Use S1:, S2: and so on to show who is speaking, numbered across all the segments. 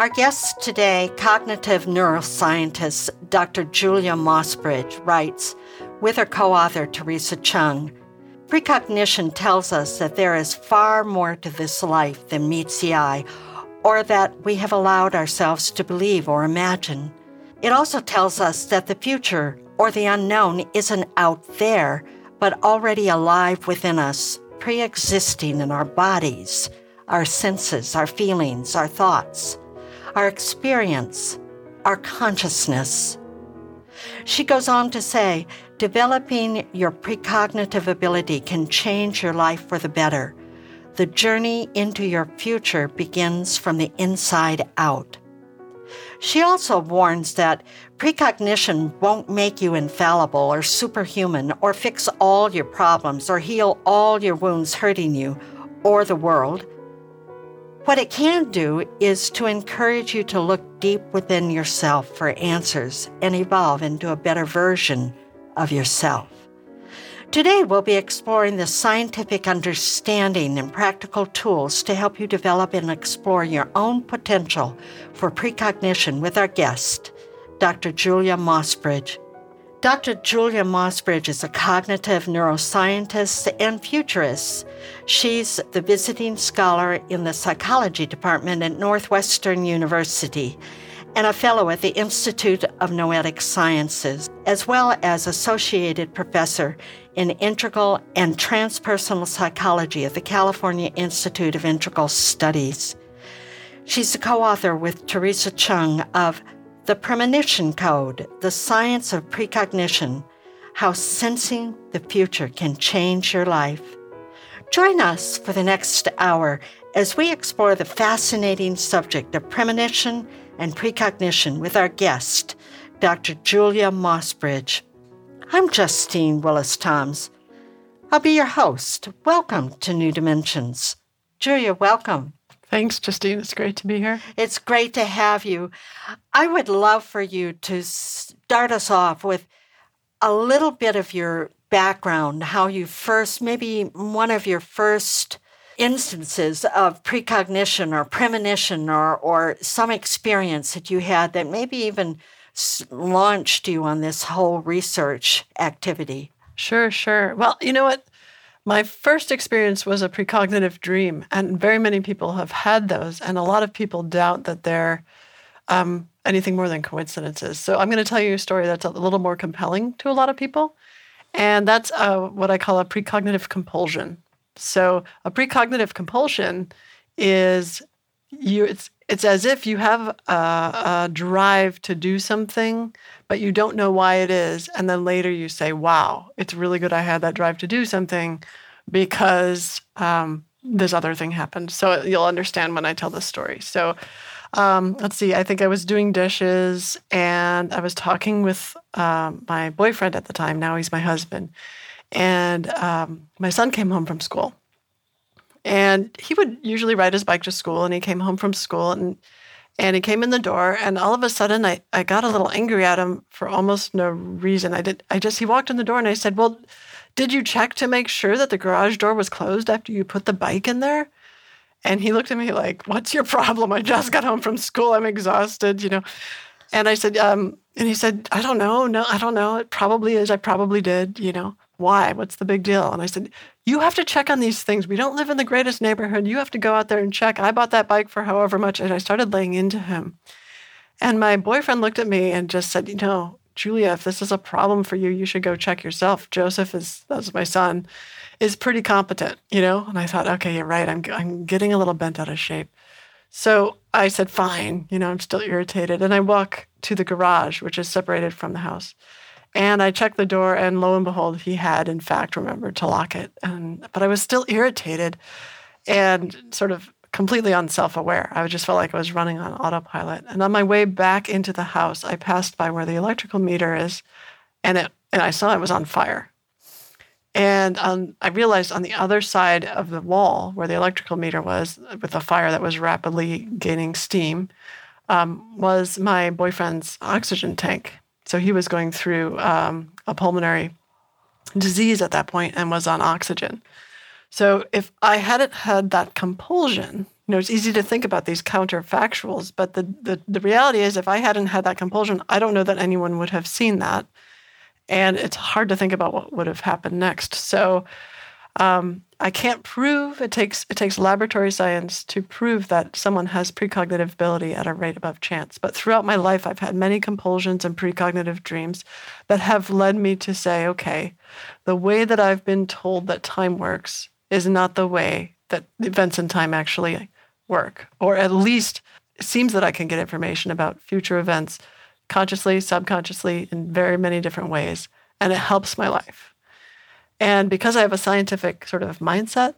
S1: Our guest today, cognitive neuroscientist Dr. Julia Mossbridge, writes, with her co author Theresa Cheung, precognition tells us that there is far more to this life than meets the eye, or that we have allowed ourselves to believe or imagine. It also tells us that the future or the unknown isn't out there, but already alive within us, pre existing in our bodies, our senses, our feelings, our thoughts our experience, our consciousness. She goes on to say, developing your precognitive ability can change your life for the better. The journey into your future begins from the inside out. She also warns that precognition won't make you infallible or superhuman or fix all your problems or heal all your wounds hurting you or the world. What it can do is to encourage you to look deep within yourself for answers and evolve into a better version of yourself. Today, we'll be exploring the scientific understanding and practical tools to help you develop and explore your own potential for precognition with our guest, Dr. Julia Mossbridge. Dr. Julia Mossbridge is a cognitive neuroscientist and futurist. She's the visiting scholar in the psychology department at Northwestern University and a fellow at the Institute of Noetic Sciences, as well as associated professor in integral and transpersonal psychology at the California Institute of Integral Studies. She's the co author with Theresa Cheung of the Premonition Code, the science of precognition, how sensing the future can change your life. Join us for the next hour as we explore the fascinating subject of premonition and precognition with our guest, Dr. Julia Mossbridge. I'm Justine Willis Toms. I'll be your host. Welcome to New Dimensions. Julia, welcome.
S2: Thanks, Justine. It's great to be here.
S1: It's great to have you. I would love for you to start us off with a little bit of your background, how you first, maybe one of your first instances of precognition or premonition or, or some experience that you had that maybe even launched you on this whole research activity.
S2: Sure, sure. Well, you know what? My first experience was a precognitive dream, and very many people have had those, and a lot of people doubt that they're um, anything more than coincidences. So I'm going to tell you a story that's a little more compelling to a lot of people, and that's uh, what I call a precognitive compulsion. So a precognitive compulsion is you. It's it's as if you have a, a drive to do something, but you don't know why it is. And then later you say, wow, it's really good I had that drive to do something because um, this other thing happened. So you'll understand when I tell this story. So um, let's see, I think I was doing dishes and I was talking with um, my boyfriend at the time. Now he's my husband. And um, my son came home from school. And he would usually ride his bike to school, and he came home from school and and he came in the door and all of a sudden I, I got a little angry at him for almost no reason. I did I just he walked in the door and I said, Well, did you check to make sure that the garage door was closed after you put the bike in there? And he looked at me like, What's your problem? I just got home from school. I'm exhausted, you know. And I said, um, and he said, I don't know. No, I don't know. It probably is. I probably did, you know. Why? What's the big deal? And I said, You have to check on these things. We don't live in the greatest neighborhood. You have to go out there and check. I bought that bike for however much. And I started laying into him. And my boyfriend looked at me and just said, You know, Julia, if this is a problem for you, you should go check yourself. Joseph is, that's my son, is pretty competent, you know? And I thought, okay, you're right. I'm, I'm getting a little bent out of shape. So I said, fine, you know, I'm still irritated. And I walk to the garage, which is separated from the house. And I checked the door, and lo and behold, he had in fact remembered to lock it. And but I was still irritated and sort of completely unself-aware. I just felt like I was running on autopilot. And on my way back into the house, I passed by where the electrical meter is, and it and I saw it was on fire. And I realized on the other side of the wall where the electrical meter was, with a fire that was rapidly gaining steam, um, was my boyfriend's oxygen tank. So he was going through um, a pulmonary disease at that point and was on oxygen. So if I hadn't had that compulsion, you know, it's easy to think about these counterfactuals, but the, the, the reality is if I hadn't had that compulsion, I don't know that anyone would have seen that. And it's hard to think about what would have happened next. So um, I can't prove it takes it takes laboratory science to prove that someone has precognitive ability at a rate above chance. But throughout my life, I've had many compulsions and precognitive dreams that have led me to say, okay, the way that I've been told that time works is not the way that events in time actually work, or at least it seems that I can get information about future events consciously, subconsciously, in very many different ways, and it helps my life. And because I have a scientific sort of mindset,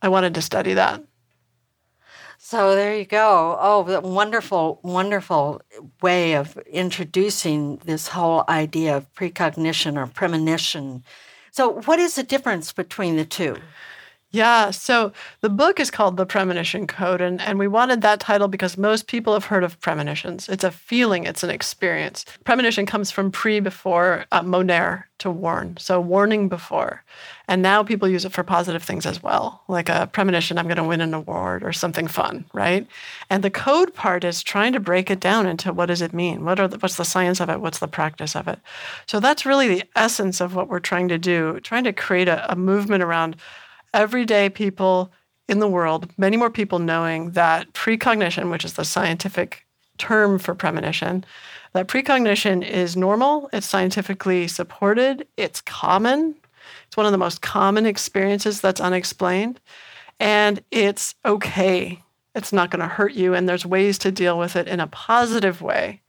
S2: I wanted to study that.
S1: So there you go. Oh, wonderful, wonderful way of introducing this whole idea of precognition or premonition. So, what is the difference between the two?
S2: Yeah. So the book is called The Premonition Code. And, and we wanted that title because most people have heard of premonitions. It's a feeling, it's an experience. Premonition comes from pre before uh, to warn. So warning before. And now people use it for positive things as well, like a premonition, I'm going to win an award or something fun, right? And the code part is trying to break it down into what does it mean? What are the, what's the science of it? What's the practice of it? So that's really the essence of what we're trying to do, trying to create a, a movement around everyday people in the world, many more people knowing that precognition, which is the scientific term for premonition, that precognition is normal, it's scientifically supported, it's common. It's one of the most common experiences that's unexplained, and it's okay. It's not going to hurt you, and there's ways to deal with it in a positive way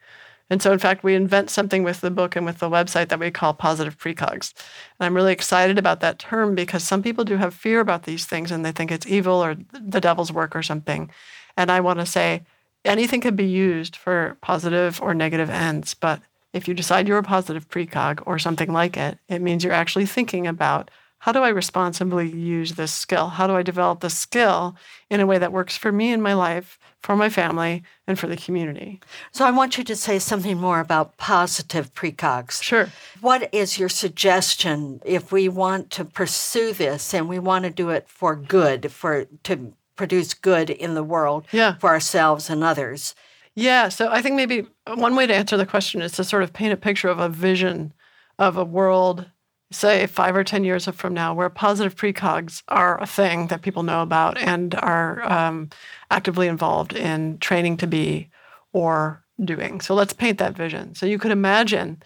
S2: and so, in fact, we invent something with the book and with the website that we call positive precogs. And I'm really excited about that term because some people do have fear about these things and they think it's evil or the devil's work or something. And I want to say anything can be used for positive or negative ends. But if you decide you're a positive precog or something like it, it means you're actually thinking about how do I responsibly use this skill? How do I develop the skill in a way that works for me in my life, for my family, and for the community?
S1: So I want you to say something more about positive precogs.
S2: Sure.
S1: What is your suggestion if we want to pursue this and we want to do it for good, for to produce good in the world
S2: yeah.
S1: for ourselves and others?
S2: Yeah, so I think maybe one way to answer the question is to sort of paint a picture of a vision of a world say five or 10 years from now, where positive precogs are a thing that people know about and are um, actively involved in training to be or doing. So let's paint that vision. So you could imagine.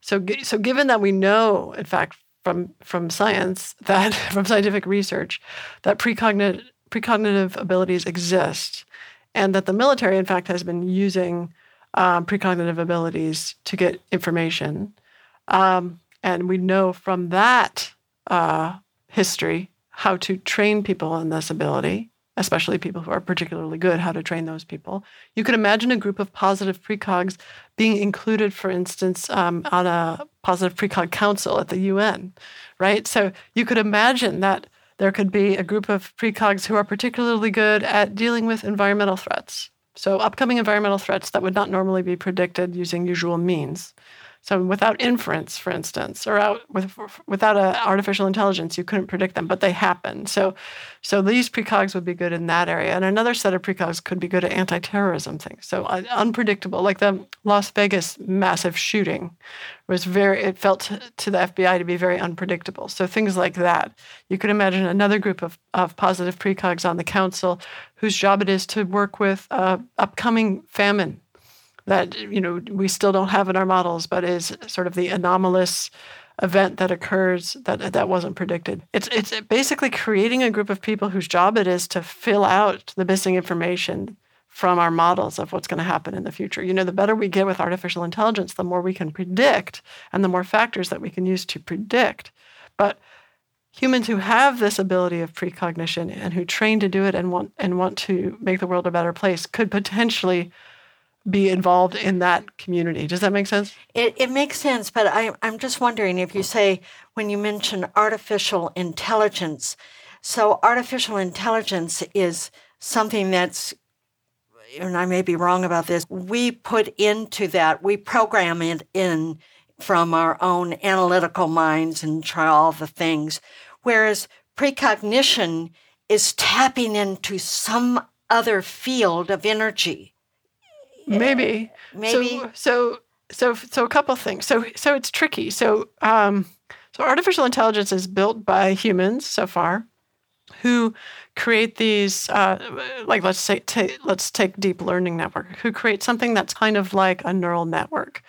S2: So, so given that we know, in fact, from from science that from scientific research that precognitive precognitive abilities exist, and that the military, in fact, has been using um, precognitive abilities to get information. Um, and we know from that uh, history how to train people in this ability, especially people who are particularly good, how to train those people. You could imagine a group of positive precogs being included, for instance, um, on a positive precog council at the UN, right? So you could imagine that there could be a group of precogs who are particularly good at dealing with environmental threats. So, upcoming environmental threats that would not normally be predicted using usual means. So without inference, for instance, or out with, without a artificial intelligence, you couldn't predict them, but they happen. So, so these precogs would be good in that area, and another set of precogs could be good at anti-terrorism things. So uh, unpredictable, like the Las Vegas massive shooting, was very. It felt to, to the FBI to be very unpredictable. So things like that. You could imagine another group of of positive precogs on the council, whose job it is to work with uh, upcoming famine that you know we still don't have in our models, but is sort of the anomalous event that occurs that that wasn't predicted. It's it's basically creating a group of people whose job it is to fill out the missing information from our models of what's going to happen in the future. You know, the better we get with artificial intelligence, the more we can predict and the more factors that we can use to predict. But humans who have this ability of precognition and who train to do it and want and want to make the world a better place could potentially be involved in that community. Does that make sense?
S1: It, it makes sense, but I, I'm just wondering if you say, when you mention artificial intelligence, so artificial intelligence is something that's, and I may be wrong about this, we put into that, we program it in from our own analytical minds and try all the things. Whereas precognition is tapping into some other field of energy
S2: Maybe.
S1: Maybe.
S2: So, so, so, so a couple things. So, so it's tricky. So, um, so artificial intelligence is built by humans so far, who create these, uh, like let's say, t- let's take deep learning network, who create something that's kind of like a neural network,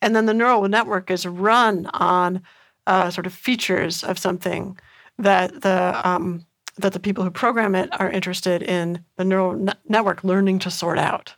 S2: and then the neural network is run on uh, sort of features of something that the um, that the people who program it are interested in the neural network learning to sort out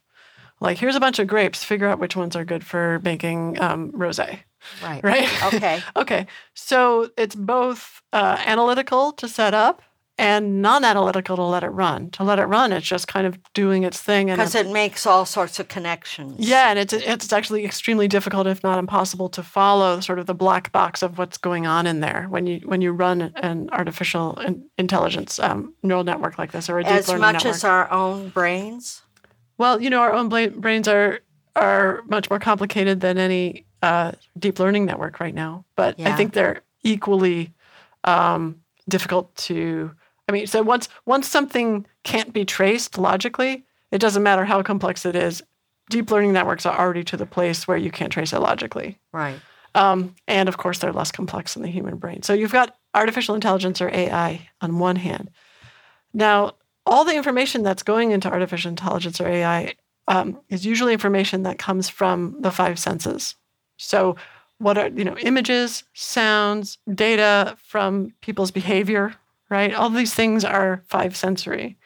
S2: like here's a bunch of grapes figure out which ones are good for making um, rosé.
S1: Right.
S2: Right?
S1: Okay.
S2: Okay. So it's both uh, analytical to set up and non-analytical to let it run. To let it run it's just kind of doing its thing
S1: because it makes all sorts of connections.
S2: Yeah and it's it's actually extremely difficult if not impossible to follow sort of the black box of what's going on in there when you when you run an artificial intelligence um, neural network like this or a deep
S1: as
S2: learning
S1: much
S2: network.
S1: as our own brains
S2: well, you know, our own brains are are much more complicated than any uh, deep learning network right now. But yeah. I think they're equally um, difficult to. I mean, so once once something can't be traced logically, it doesn't matter how complex it is. Deep learning networks are already to the place where you can't trace it logically.
S1: Right.
S2: Um, and of course, they're less complex than the human brain. So you've got artificial intelligence or AI on one hand. Now, all the information that's going into artificial intelligence or AI um, is usually information that comes from the five senses. So, what are you know images, sounds, data from people's behavior, right? All these things are five sensory.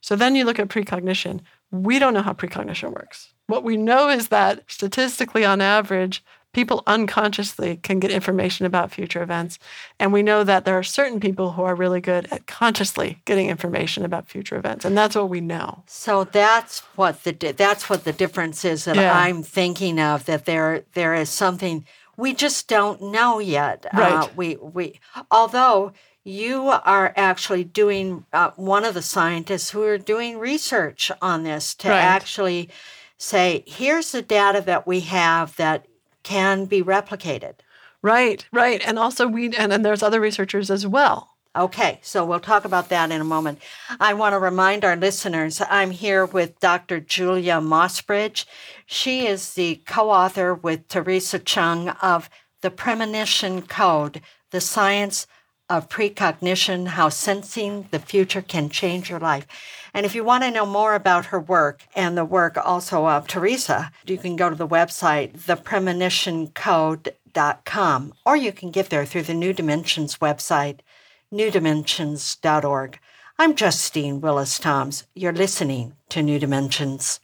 S2: So then you look at precognition. We don't know how precognition works. What we know is that statistically, on average, people unconsciously can get information about future events. And we know that there are certain people who are really good at consciously getting information about future events. And that's what we know.
S1: So that's what the that's what the difference is that yeah. I'm thinking of that there there is something we just don't know yet.
S2: Right. Uh,
S1: we we although you are actually doing uh, one of the scientists who are doing research on this to
S2: right.
S1: actually say here's the data that we have that can be replicated.
S2: Right, right. And also we and, and there's other researchers as well.
S1: Okay, so we'll talk about that in a moment. I want to remind our listeners I'm here with Dr. Julia Mossbridge. She is the co author with Theresa Cheung of The Premonition Code The Science of Precognition How Sensing the Future Can Change Your Life. And if you want to know more about her work and the work also of Theresa, you can go to the website, thepremonitioncode.com, or you can get there through the New Dimensions website, newdimensions.org. I'm Justine Willis Toms. You're listening to New Dimensions.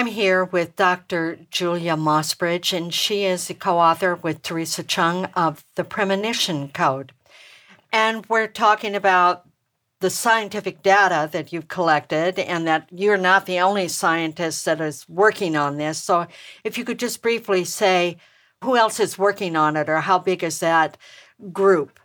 S1: I'm here with Dr. Julia Mossbridge, and she is the co author with Theresa Cheung of the Premonition Code. And we're talking about the scientific data that you've collected and that you're not the only scientist that is working on this. So, if you could just briefly say who else is working on it or how big is that group?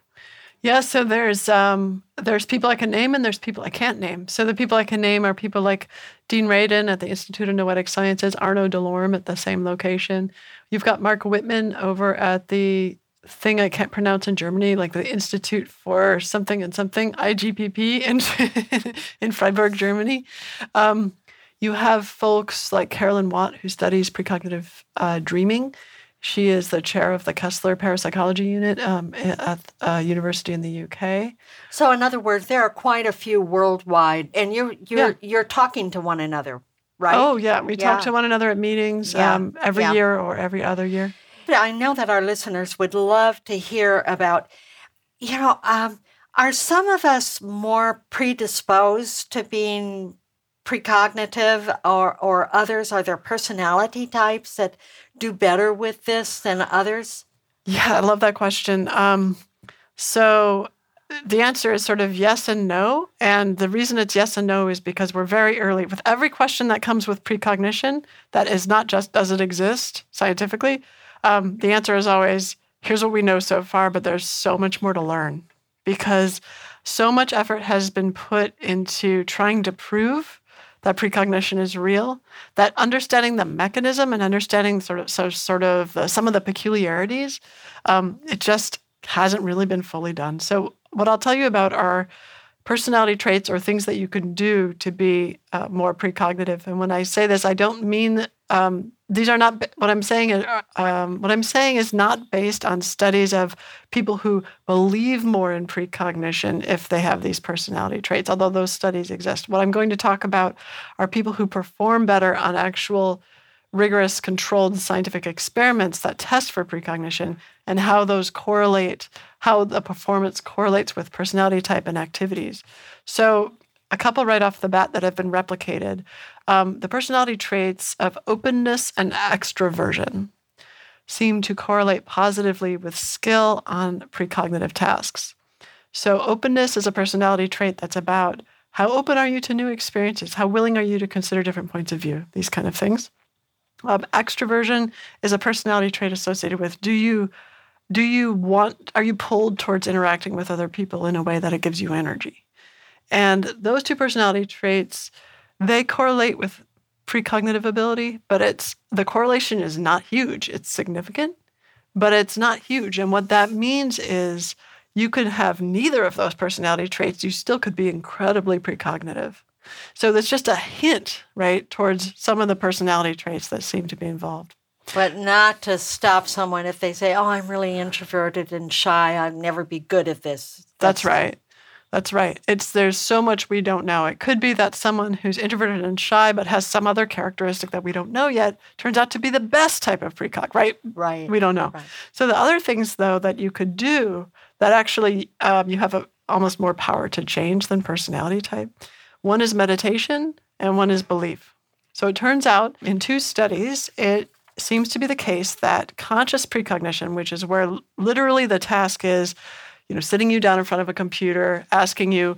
S2: Yeah, so there's um, there's people I can name and there's people I can't name. So the people I can name are people like Dean Radin at the Institute of Noetic Sciences, Arnaud Delorme at the same location. You've got Marc Wittmann over at the thing I can't pronounce in Germany, like the Institute for something and something, IGPP in, in Freiburg, Germany. Um, you have folks like Caroline Watt, who studies precognitive uh, dreaming. She is the chair of the Koestler Parapsychology Unit um, at a uh, university in the UK.
S1: So, in other words, there are quite a few worldwide, and you're you're yeah. you're talking to one another, right?
S2: Oh yeah, we yeah. talk to one another at meetings yeah. um, every year or every other year.
S1: I know that our listeners would love to hear about, you know, um, are some of us more predisposed to being precognitive or, or others? Are there personality types that do better with this than others?
S2: Yeah, I love that question. Um, so the answer is sort of yes and no. And the reason it's yes and no is because we're very early. With every question that comes with precognition, that is not just does it exist scientifically, um, the answer is always here's what we know so far, but there's so much more to learn because so much effort has been put into trying to prove that precognition is real, that understanding the mechanism and understanding sort of so sort of the, some of the peculiarities, um, it just hasn't really been fully done. So what I'll tell you about are personality traits or things that you can do to be uh, more precognitive. And when I say this, I don't mean um, these are not what I'm saying. Um, what I'm saying is not based on studies of people who believe more in precognition if they have these personality traits, although those studies exist. What I'm going to talk about are people who perform better on actual rigorous controlled scientific experiments that test for precognition and how those correlate, how the performance correlates with personality type and activities. So a couple right off the bat that have been replicated um, the personality traits of openness and extroversion seem to correlate positively with skill on precognitive tasks. So, openness is a personality trait that's about how open are you to new experiences? How willing are you to consider different points of view? These kind of things. Um, extroversion is a personality trait associated with do you do you want are you pulled towards interacting with other people in a way that it gives you energy and those two personality traits, they correlate with precognitive ability, but it's the correlation is not huge. It's significant, but it's not huge. And what that means is you could have neither of those personality traits, you still could be incredibly precognitive. So that's just a hint, right, towards some of the personality traits that seem to be involved.
S1: But not to stop someone if they say, Oh, I'm really introverted and shy. I'd never be good at this.
S2: That's, That's right. That's right. It's there's so much we don't know. It could be that someone who's introverted and shy but has some other characteristic that we don't know yet turns out to be the best type of precog, right?
S1: Right.
S2: We don't know. Right. So the other things though that you could do that actually um, you have a, almost more power to change than personality type. One is meditation and one is belief. So it turns out in two studies, it seems to be the case that conscious precognition, which is where literally the task is you know, sitting you down in front of a computer, asking you,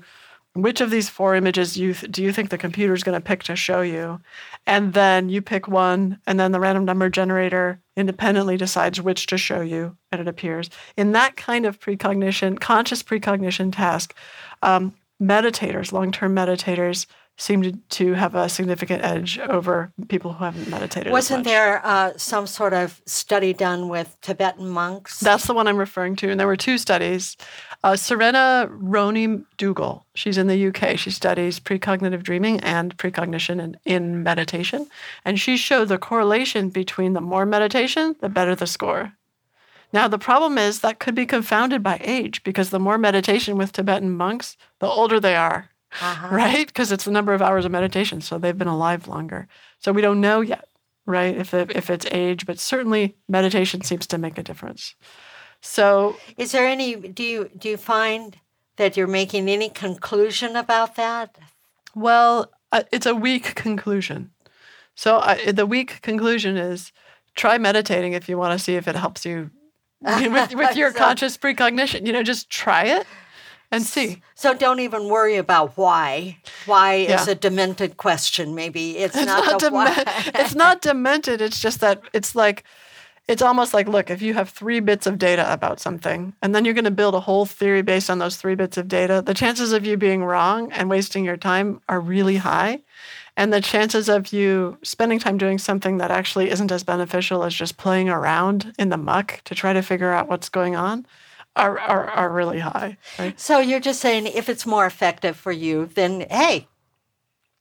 S2: which of these four images you th- do you think the computer is going to pick to show you? And then you pick one, and then the random number generator independently decides which to show you, and it appears. In that kind of precognition, conscious precognition task, um, meditators, long term meditators, seem to, to have a significant edge over people who haven't meditated.
S1: Wasn't there uh, some sort of study done with Tibetan monks?
S2: That's the one I'm referring to. And there were two studies. Uh, Serena Roney Dougal, she's in the UK. She studies precognitive dreaming and precognition in, in meditation. And she showed the correlation between the more meditation, the better the score. Now, the problem is that could be confounded by age because the more meditation with Tibetan monks, the older they are uh-huh. right? Because it's the number of hours of meditation. So they've been alive longer. So we don't know yet, right? If, it, if it's age, but certainly meditation seems to make a difference. So,
S1: is there any? Do you do you find that you're making any conclusion about that?
S2: Well, uh, it's a weak conclusion. So I, the weak conclusion is try meditating if you want to see if it helps you with, with your conscious precognition. You know, just try it and see.
S1: So don't even worry about why. Why is a demented question. Maybe it's,
S2: It's
S1: not,
S2: not,
S1: the why.
S2: it's not demented. It's just that it's like it's almost like look, if you have three bits of data about something, and then you're going to build a whole theory based on those three bits of data, the chances of you being wrong and wasting your time are really high. And the chances of you spending time doing something that actually isn't as beneficial as just playing around in the muck to try to figure out what's going on are, are, are really high. Right?
S1: So you're just saying if it's more effective for you, then hey,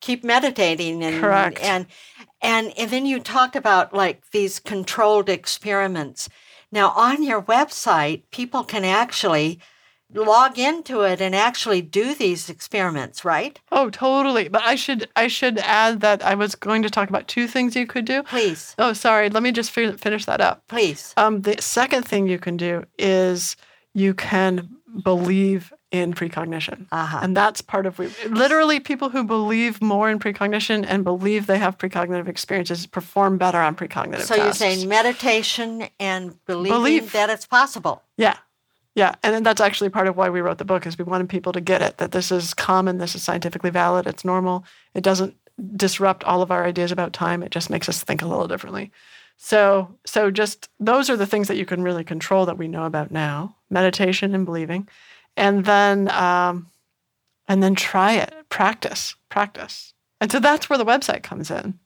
S1: keep meditating and
S2: Correct.
S1: and and and then you talked about like these controlled experiments. Now on your website, people can actually log into it and actually do these experiments, right?
S2: Oh, totally. But I should I should add that I was going to talk about two things you could do.
S1: Please,
S2: Oh, sorry. Let me just finish that up.
S1: please.
S2: Um, the second thing you can do is you can believe in precognition.
S1: Uh-huh.
S2: And that's part of literally people who believe more in precognition and believe they have precognitive experiences perform better on precognitive tests.
S1: So you're saying meditation and believing
S2: Belief.
S1: that it's possible.
S2: Yeah. Yeah. And then that's actually part of why we wrote the book is we wanted people to get it that this is common, this is scientifically valid, it's normal. It doesn't disrupt all of our ideas about time. It just makes us think a little differently. So so just those are the things that you can really control that we know about now. Meditation and believing. And then um, and then try it. Practice. Practice. And so that's where the website comes in.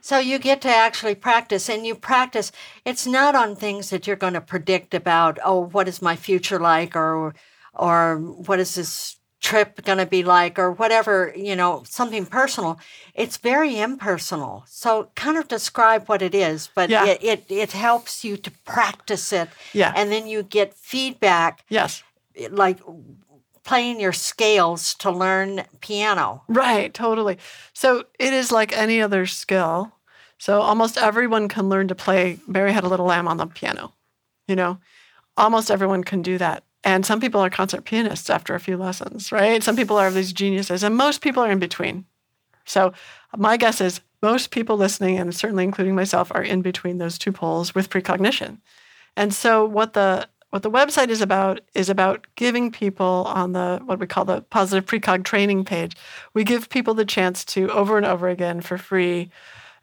S1: So you get to actually practice and you practice. It's not on things that you're going to predict about, oh, what is my future like or or what is this trip going to be like or whatever, you know, something personal. It's very impersonal. So kind of describe what it is, but
S2: Yeah.
S1: it, it it helps you to practice it.
S2: Yeah.
S1: And then you get feedback
S2: Yes.
S1: like playing your scales to learn piano.
S2: Right, totally. So it is like any other skill. So almost everyone can learn to play Mary Had a Little Lamb on the piano. You know, almost everyone can do that. And some people are concert pianists after a few lessons, right? Some people are these geniuses, and most people are in between. So my guess is most people listening, and certainly including myself, are in between those two poles with precognition. And so what the what the website is about is about giving people on the what we call the positive precog training page. We give people the chance to over and over again for free,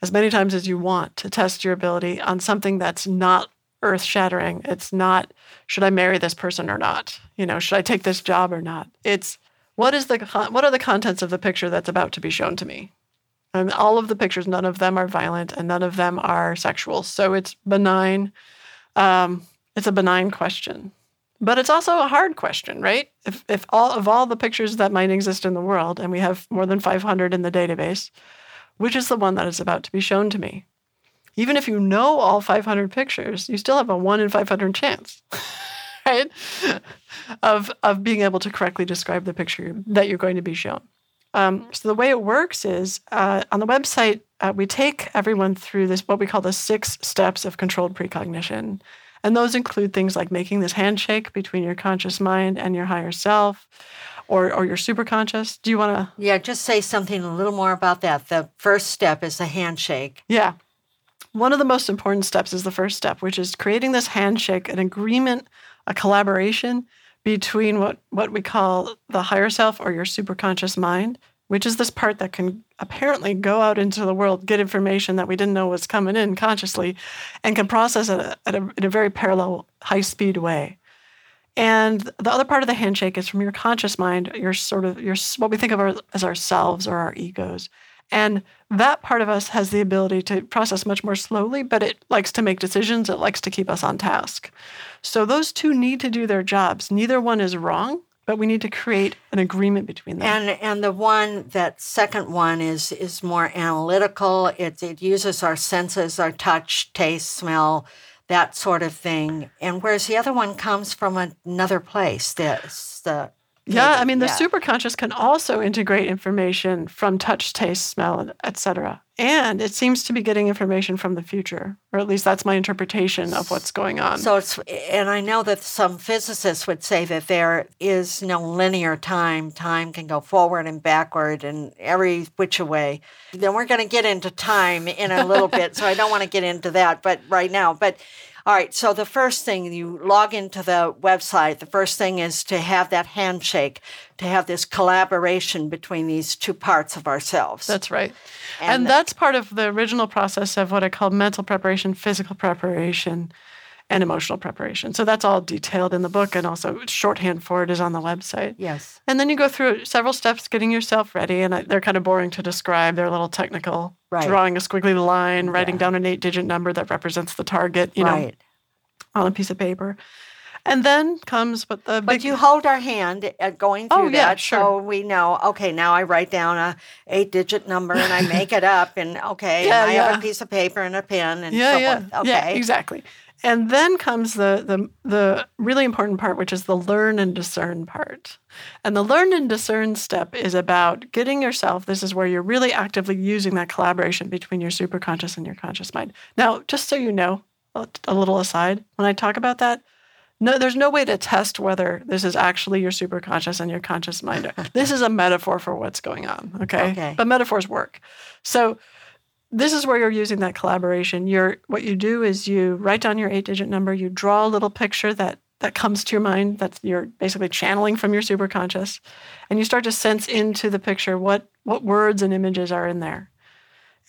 S2: as many times as you want, to test your ability on something that's not earth shattering. It's not should I marry this person or not? You know, should I take this job or not? It's what is the what are the contents of the picture that's about to be shown to me? And all of the pictures, none of them are violent and none of them are sexual. So it's benign. Um, it's a benign question, but it's also a hard question, right? If, if all of all the pictures that might exist in the world, and we have more than 500 in the database, which is the one that is about to be shown to me? Even if you know all 500 pictures, you still have a one in 500 chance, right? Of, of being able to correctly describe the picture that you're going to be shown. Um, so the way it works is uh, on the website, uh, we take everyone through this what we call the six steps of controlled precognition, and those include things like making this handshake between your conscious mind and your higher self, or or your superconscious. Do you want to?
S1: Yeah, just say something a little more about that. The first step is a handshake.
S2: Yeah. One of the most important steps is the first step, which is creating this handshake, an agreement, a collaboration between what, what we call the higher self or your superconscious mind, which is this part that can apparently go out into the world, get information that we didn't know was coming in consciously, and can process it at a, in a very parallel, high speed way. And the other part of the handshake is from your conscious mind, your sort of your what we think of our, as ourselves or our egos. And that part of us has the ability to process much more slowly, but it likes to make decisions. It likes to keep us on task. So those two need to do their jobs. Neither one is wrong, but we need to create an agreement between them.
S1: And and the one that second one is is more analytical. It it uses our senses, our touch, taste, smell, that sort of thing. And whereas the other one comes from another place. This the
S2: Yeah, I mean the
S1: yeah.
S2: superconscious can also integrate information from touch, taste, smell, etc. And it seems to be getting information from the future, or at least that's my interpretation of what's going on.
S1: So it's, and I know that some physicists would say that there is no linear time. Time can go forward and backward and every which way. Then we're going to get into time in a little bit, so I don't want to get into that, but right now. But all right, so the first thing you log into the website, the first thing is to have that handshake, to have this collaboration between these two parts of ourselves.
S2: That's right.
S1: And
S2: And, that's part of the original process of what I call mental preparation, physical preparation, and emotional preparation. So that's all detailed in the book, and also shorthand for it is on the website.
S1: yes.
S2: And then you go through several steps getting yourself ready, and they're kind of boring to describe. They're a little technical.
S1: Right.
S2: Drawing a squiggly line, writing
S1: Yeah.
S2: down an eight digit number that represents the target, you know, on a piece of paper. And then comes what the
S1: But
S2: big
S1: you hold our hand at going oh, through
S2: Oh, yeah,
S1: that,
S2: sure.
S1: so we know. Okay, now I write down a eight-digit number and I make it up, and okay,
S2: Yeah,
S1: and I have a piece of paper and a pen and
S2: yeah,
S1: so
S2: yeah,
S1: forth. Okay,
S2: yeah, exactly. And then comes the the the really important part, which is the learn and discern part. And the learn and discern step is about getting yourself. This is where you're really actively using that collaboration between your superconscious and your conscious mind. Now, just so you know, a, little aside, when I talk about that, no, there's no way to test whether this is actually your superconscious and your conscious mind. this is a metaphor for what's going on. Okay?
S1: Okay.
S2: But metaphors work. So this is where you're using that collaboration. You're what you do is you write down your eight digit number, you draw a little picture that that comes to your mind that you're basically channeling from your superconscious, and you start to sense into the picture what what words and images are in there.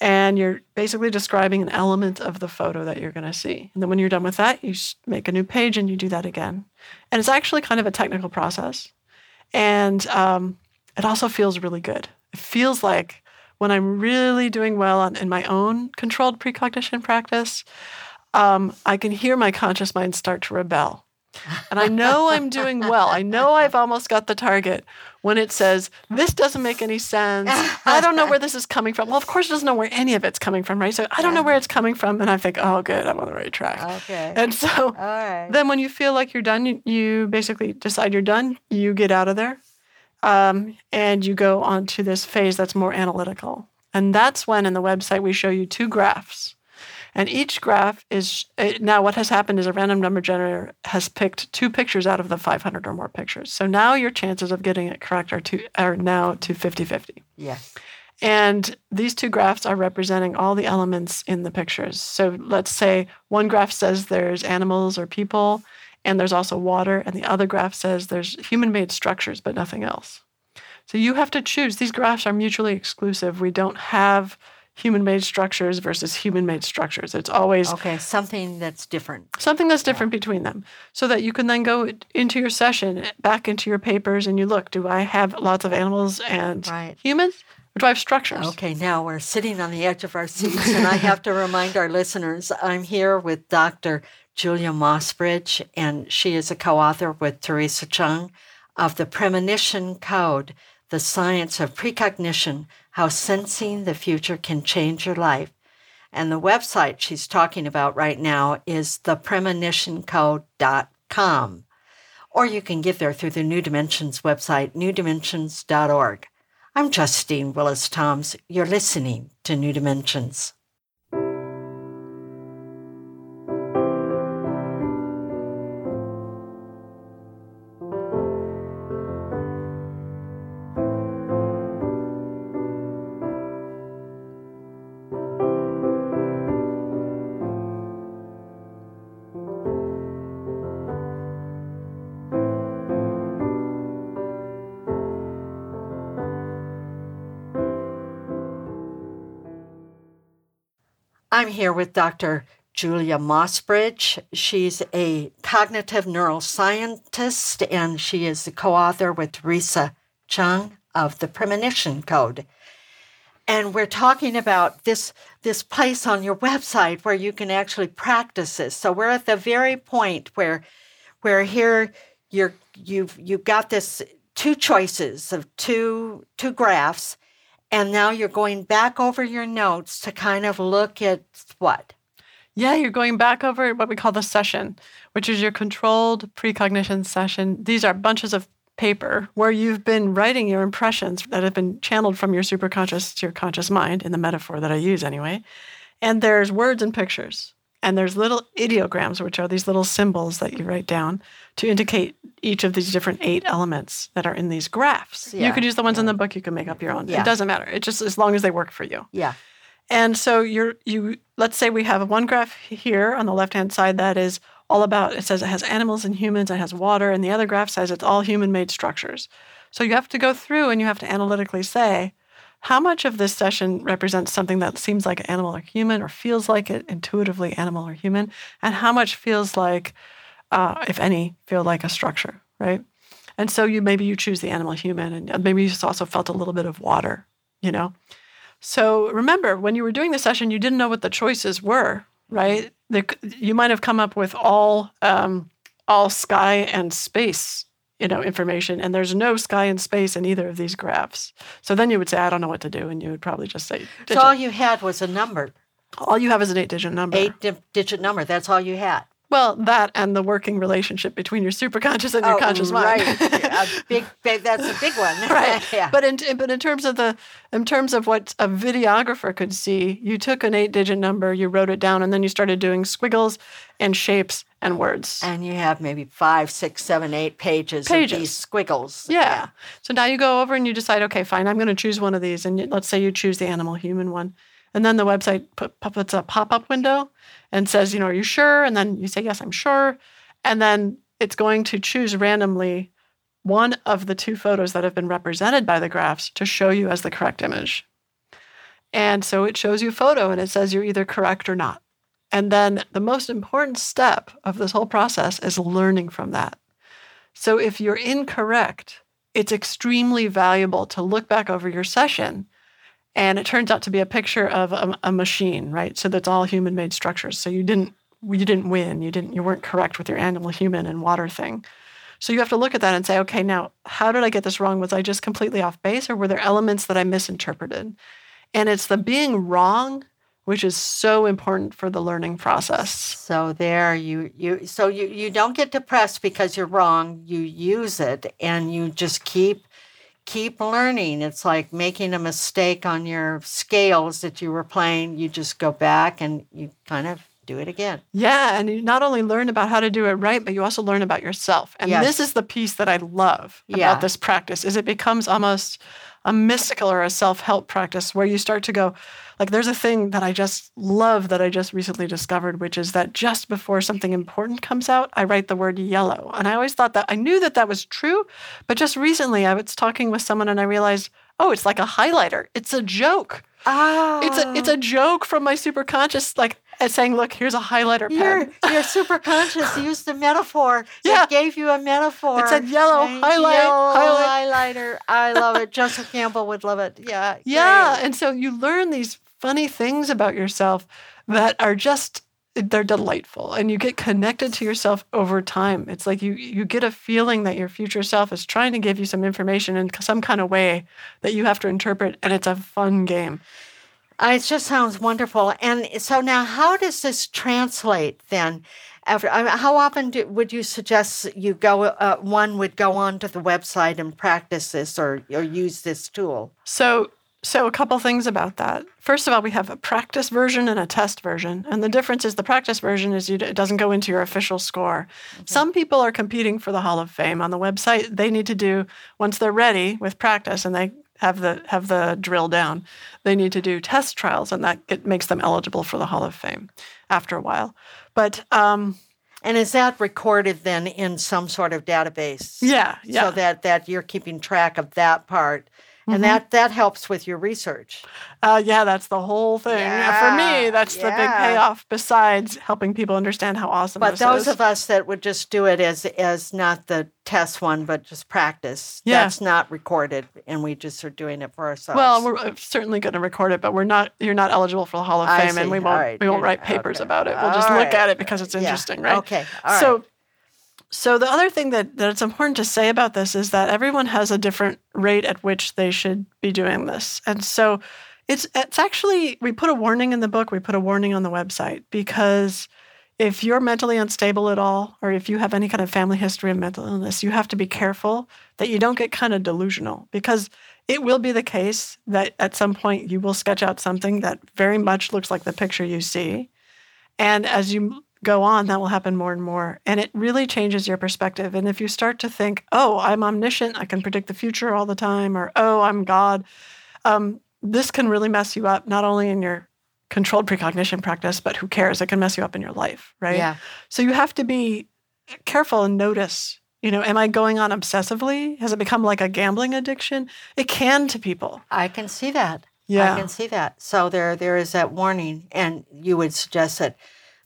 S2: And you're basically describing an element of the photo that you're going to see. And then when you're done with that, you make a new page and you do that again. And it's actually kind of a technical process. And um, it also feels really good. It feels like when I'm really doing well on, in my own controlled precognition practice, um, I can hear my conscious mind start to rebel. And I know I'm doing well. I know I've almost got the target when it says, This doesn't make any sense. I don't know where this is coming from. Well, of course, it doesn't know where any of it's coming from, right? So I don't know where it's coming from. And I think, Oh, good, I'm on the right track.
S1: Okay.
S2: And so
S1: right.
S2: then when you feel like you're done, you basically decide you're done, you get out of there, um, and you go on to this phase that's more analytical. And that's when in the website we show you two graphs. And each graph is uh, now what has happened is a random number generator has picked two pictures out of the 500 or more pictures. So now your chances of getting it correct are, to, are now to 50 50.
S1: yes.
S2: And these two graphs are representing all the elements in the pictures. So let's say one graph says there's animals or people, and there's also water, and the other graph says there's human made structures, but nothing else. So you have to choose. These graphs are mutually exclusive. We don't have human made structures versus human made structures. It's always
S1: Okay, something that's different.
S2: something that's different between them so that you can then go into your session back into your papers and you look do i have lots of animals and
S1: Right.
S2: humans or do i have structures
S1: Okay, now we're sitting on the edge of our seats, and I have to remind our listeners I'm here with Dr. Julia Mossbridge, and she is a co author with Theresa Cheung of The Premonition Code The Science of Precognition How Sensing the Future Can Change Your Life. And the website she's talking about right now is thepremonitioncode.com. Or you can get there through the New Dimensions website, newdimensions.org. I'm Justine Willis Toms. You're listening to New Dimensions. I'm here with Dr. Julia Mossbridge. She's a cognitive neuroscientist and she is the co author with Theresa Cheung of the Premonition Code. And we're talking about this, this place on your website where you can actually practice this. So we're at the very point where, where here you're, you've, you've got this two choices of two, two graphs and now you're going back over your notes to kind of look at what?
S2: Yeah, you're going back over what we call the session, which is your controlled precognition session. These are bunches of paper where you've been writing your impressions that have been channeled from your superconscious to your conscious mind, in the metaphor that I use anyway. And there's words and pictures. And there's little ideograms, which are these little symbols that you write down to indicate each of these different eight elements that are in these graphs.
S1: Yeah,
S2: You could use the ones in the book, you can make up your own.
S1: Yeah.
S2: It doesn't matter. It just as long as they work for you.
S1: Yeah.
S2: And so you're you let's say we have one graph here on the left-hand side that is all about it says it has animals and humans, it has water, and the other graph says it's all human-made structures. So you have to go through and you have to analytically say how much of this session represents something that seems like animal or human or feels like it intuitively animal or human, and how much feels like, uh, if any, feel like a structure, right? And so you maybe you choose the animal human, and maybe you just also felt a little bit of water, you know. So remember, when you were doing the session, you didn't know what the choices were, right? You might have come up with all um, all sky and space, you know, information, and there's no sky and space in either of these graphs. So then you would say, I don't know what to do, and you would probably just say,
S1: So all you had was a number,
S2: all you have is an eight-digit number.
S1: eight di- digit number. That's all you had.
S2: Well, that and the working relationship between your superconscious and your oh, conscious mind.
S1: Oh, right. a big, big. That's a big one.
S2: right.
S1: yeah.
S2: But in but in terms of the in terms of what a videographer could see, you took an eight digit number, you wrote it down, and then you started doing squiggles and shapes and words.
S1: and you have maybe five, six, seven, eight pages,
S2: Pages.
S1: of these squiggles.
S2: yeah. So now you go over and you decide, okay, fine, I'm going to choose one of these, and you, let's say you choose the animal human one, and then the website put, puts a pop up window and says, you know, are you sure? And then you say, yes, I'm sure, and then it's going to choose randomly one of the two photos that have been represented by the graphs to show you as the correct image. And so it shows you a photo and it says you're either correct or not. And then the most important step of this whole process is learning from that. So if you're incorrect, it's extremely valuable to look back over your session. And it turns out to be a picture of a, a machine, right? So that's all human made structures. So you didn't you didn't win. You didn't you weren't correct with your animal human and water thing. So you have to look at that and say, okay, now how did I get this wrong? Was I just completely off base or were there elements that I misinterpreted? And it's the being wrong, which is so important for the learning process.
S1: So there you you so you you don't get depressed because you're wrong. You use it and you just keep keep learning. It's like making a mistake on your scales that you were playing. You just go back and you kind of do it again.
S2: Yeah, and you not only learn about how to do it right, but you also learn about yourself. And
S1: Yes.
S2: this is the piece that I love
S1: Yeah.
S2: about this practice is it becomes almost a mystical or a self-help practice where you start to go like there's a thing that I just love that I just recently discovered which is that just before something important comes out, I write the word yellow. And I always thought that I knew that that was true, but just recently I was talking with someone and I realized, "Oh, it's like a highlighter. It's a joke."
S1: Ah,
S2: It's a it's a joke from my superconscious like as saying, "Look, here's a highlighter pen."
S1: your superconscious used a metaphor.
S2: Yeah.
S1: It gave you a metaphor.
S2: It said yellow,
S1: Right?
S2: highlight,
S1: Yellow
S2: highlight.
S1: highlighter. I love it. Joseph Campbell would love it. Yeah.
S2: Yeah.
S1: great.
S2: And so you learn these funny things about yourself that are just they're delightful and you get connected to yourself over time. It's like you you get a feeling that your future self is trying to give you some information in some kind of way that you have to interpret and it's a fun game.
S1: Uh, It just sounds wonderful. And so now, how does this translate then? After, I mean, how often do, would you suggest you go? Uh, one would go onto the website and practice this, or or use this tool.
S2: So, so a couple things about that. First of all, we have a practice version and a test version, and the difference is the practice version is you, it doesn't go into your official score. Some people are competing for the Hall of Fame on the website. They need to do once they're ready with practice and they have the have the drill down. They need to do test trials, and that it makes them eligible for the Hall of Fame after a while. But um,
S1: And is that recorded then in some sort of database?
S2: yeah, yeah.
S1: So that that you're keeping track of that part,
S2: Mm-hmm.
S1: and that that helps with your research.
S2: Uh, yeah, that's the whole thing. Yeah. For me,
S1: Yeah,
S2: that's the big payoff. Besides helping people understand how awesome
S1: But those
S2: is.
S1: of us that would just do it as as not the test one, but just practice,
S2: Yeah.
S1: that's not recorded, and we just are doing it for ourselves.
S2: Well, we're uh, certainly going to record it, but we're not. You're not eligible for the Hall of Fame, and we won't.
S1: right.
S2: We won't write papers
S1: okay.
S2: about it. We'll just
S1: All
S2: look
S1: right.
S2: at it because it's
S1: Yeah.
S2: interesting, right?
S1: Okay. All right.
S2: So, the other thing that that it's important to say about this is that everyone has a different rate at which they should be doing this, and so it's it's actually we put a warning in the book. We put a warning on the website because if you're mentally unstable at all, or if you have any kind of family history of mental illness, you have to be careful that you don't get kind of delusional because it will be the case that at some point you will sketch out something that very much looks like the picture you see. And as you go on, that will happen more and more. And it really changes your perspective. And if you start to think, oh, I'm omniscient, I can predict the future all the time, or oh, I'm God, um, this can really mess you up, not only in your controlled precognition practice, but who cares? It can mess you up in your life, right?
S1: Yeah.
S2: So you have to be careful and notice. You know, am I going on obsessively? Has it become like a gambling addiction? It can to people.
S1: I can see that.
S2: Yeah.
S1: I can see that. So there, there is that warning, and you would suggest that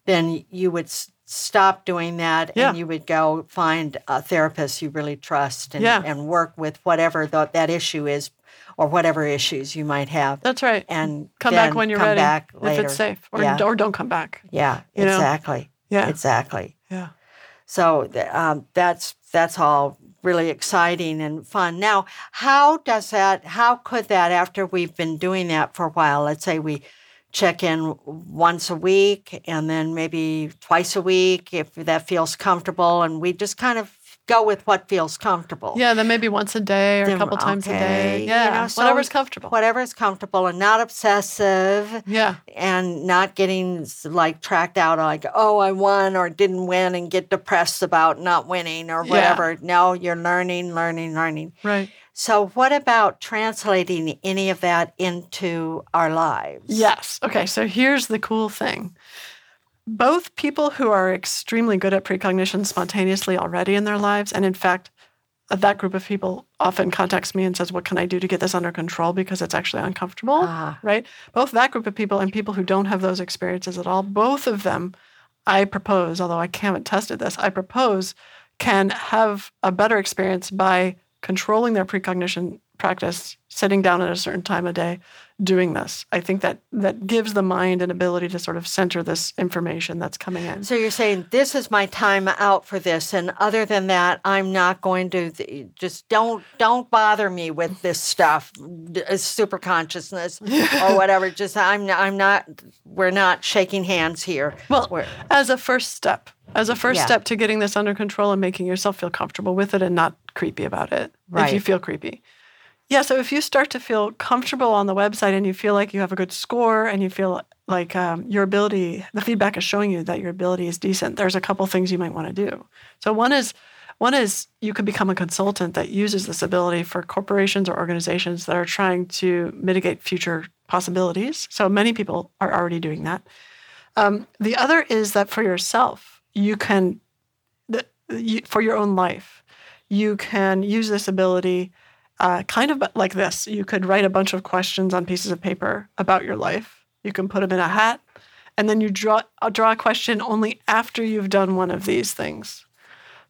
S1: then you would s- stop doing that,
S2: Yeah.
S1: and you would go find a therapist you really trust, and,
S2: Yeah.
S1: and work with whatever the, that issue is, or whatever issues you might have,
S2: That's right.
S1: and
S2: Come back when you're
S1: come
S2: ready.
S1: back
S2: if it's safe. Or,
S1: Yeah.
S2: or don't come back.
S1: Yeah,
S2: you know?
S1: exactly,
S2: Yeah.
S1: exactly.
S2: Yeah.
S1: So um, that's that's all really exciting and fun. Now, how does that? How could that? After we've been doing that for a while, let's say we check in once a week and then maybe twice a week if that feels comfortable, and we just kind of go with what feels comfortable.
S2: Yeah, then maybe once a day or a couple times a
S1: okay,
S2: day.
S1: you
S2: Yeah,
S1: know, so
S2: whatever's comfortable.
S1: Whatever is comfortable and not obsessive
S2: yeah,
S1: and not getting like tracked out like oh i won or didn't win and get depressed about not winning or
S2: Yeah.
S1: whatever no you're learning learning learning
S2: right.
S1: So what about translating any of that into our lives
S2: Yes. Okay, so here's the cool thing. Both people who are extremely good at precognition spontaneously already in their lives, and in fact, that group of people often contacts me and says, What can I do to get this under control because it's actually uncomfortable?
S1: Ah.
S2: Right? Both that group of people and people who don't have those experiences at all, both of them, I propose, although I haven't tested this, I propose can have a better experience by controlling their precognition practice, sitting down at a certain time of day, doing this. I think that that gives the mind an ability to sort of center this information that's coming in.
S1: so you're saying this is my time out for this and other than that i'm not going to th- just don't don't bother me with this stuff uh, super consciousness or whatever just i'm i'm not we're not shaking hands here
S2: Well,
S1: We're-
S2: as a first step, as a first
S1: Yeah.
S2: step to getting this under control and making yourself feel comfortable with it and not creepy about it if you feel creepy. Yeah, so if you start to feel comfortable on the website and you feel like you have a good score and you feel like um, your ability, the feedback is showing you that your ability is decent, there's a couple things you might want to do. So one is one is you could become a consultant that uses this ability for corporations or organizations that are trying to mitigate future possibilities. So many people are already doing that. Um, the other is that for yourself, you can, for your own life, you can use this ability uh, kind of like this. You could write a bunch of questions on pieces of paper about your life. You can put them in a hat, and then you draw uh, draw a question only after you've done one of these things.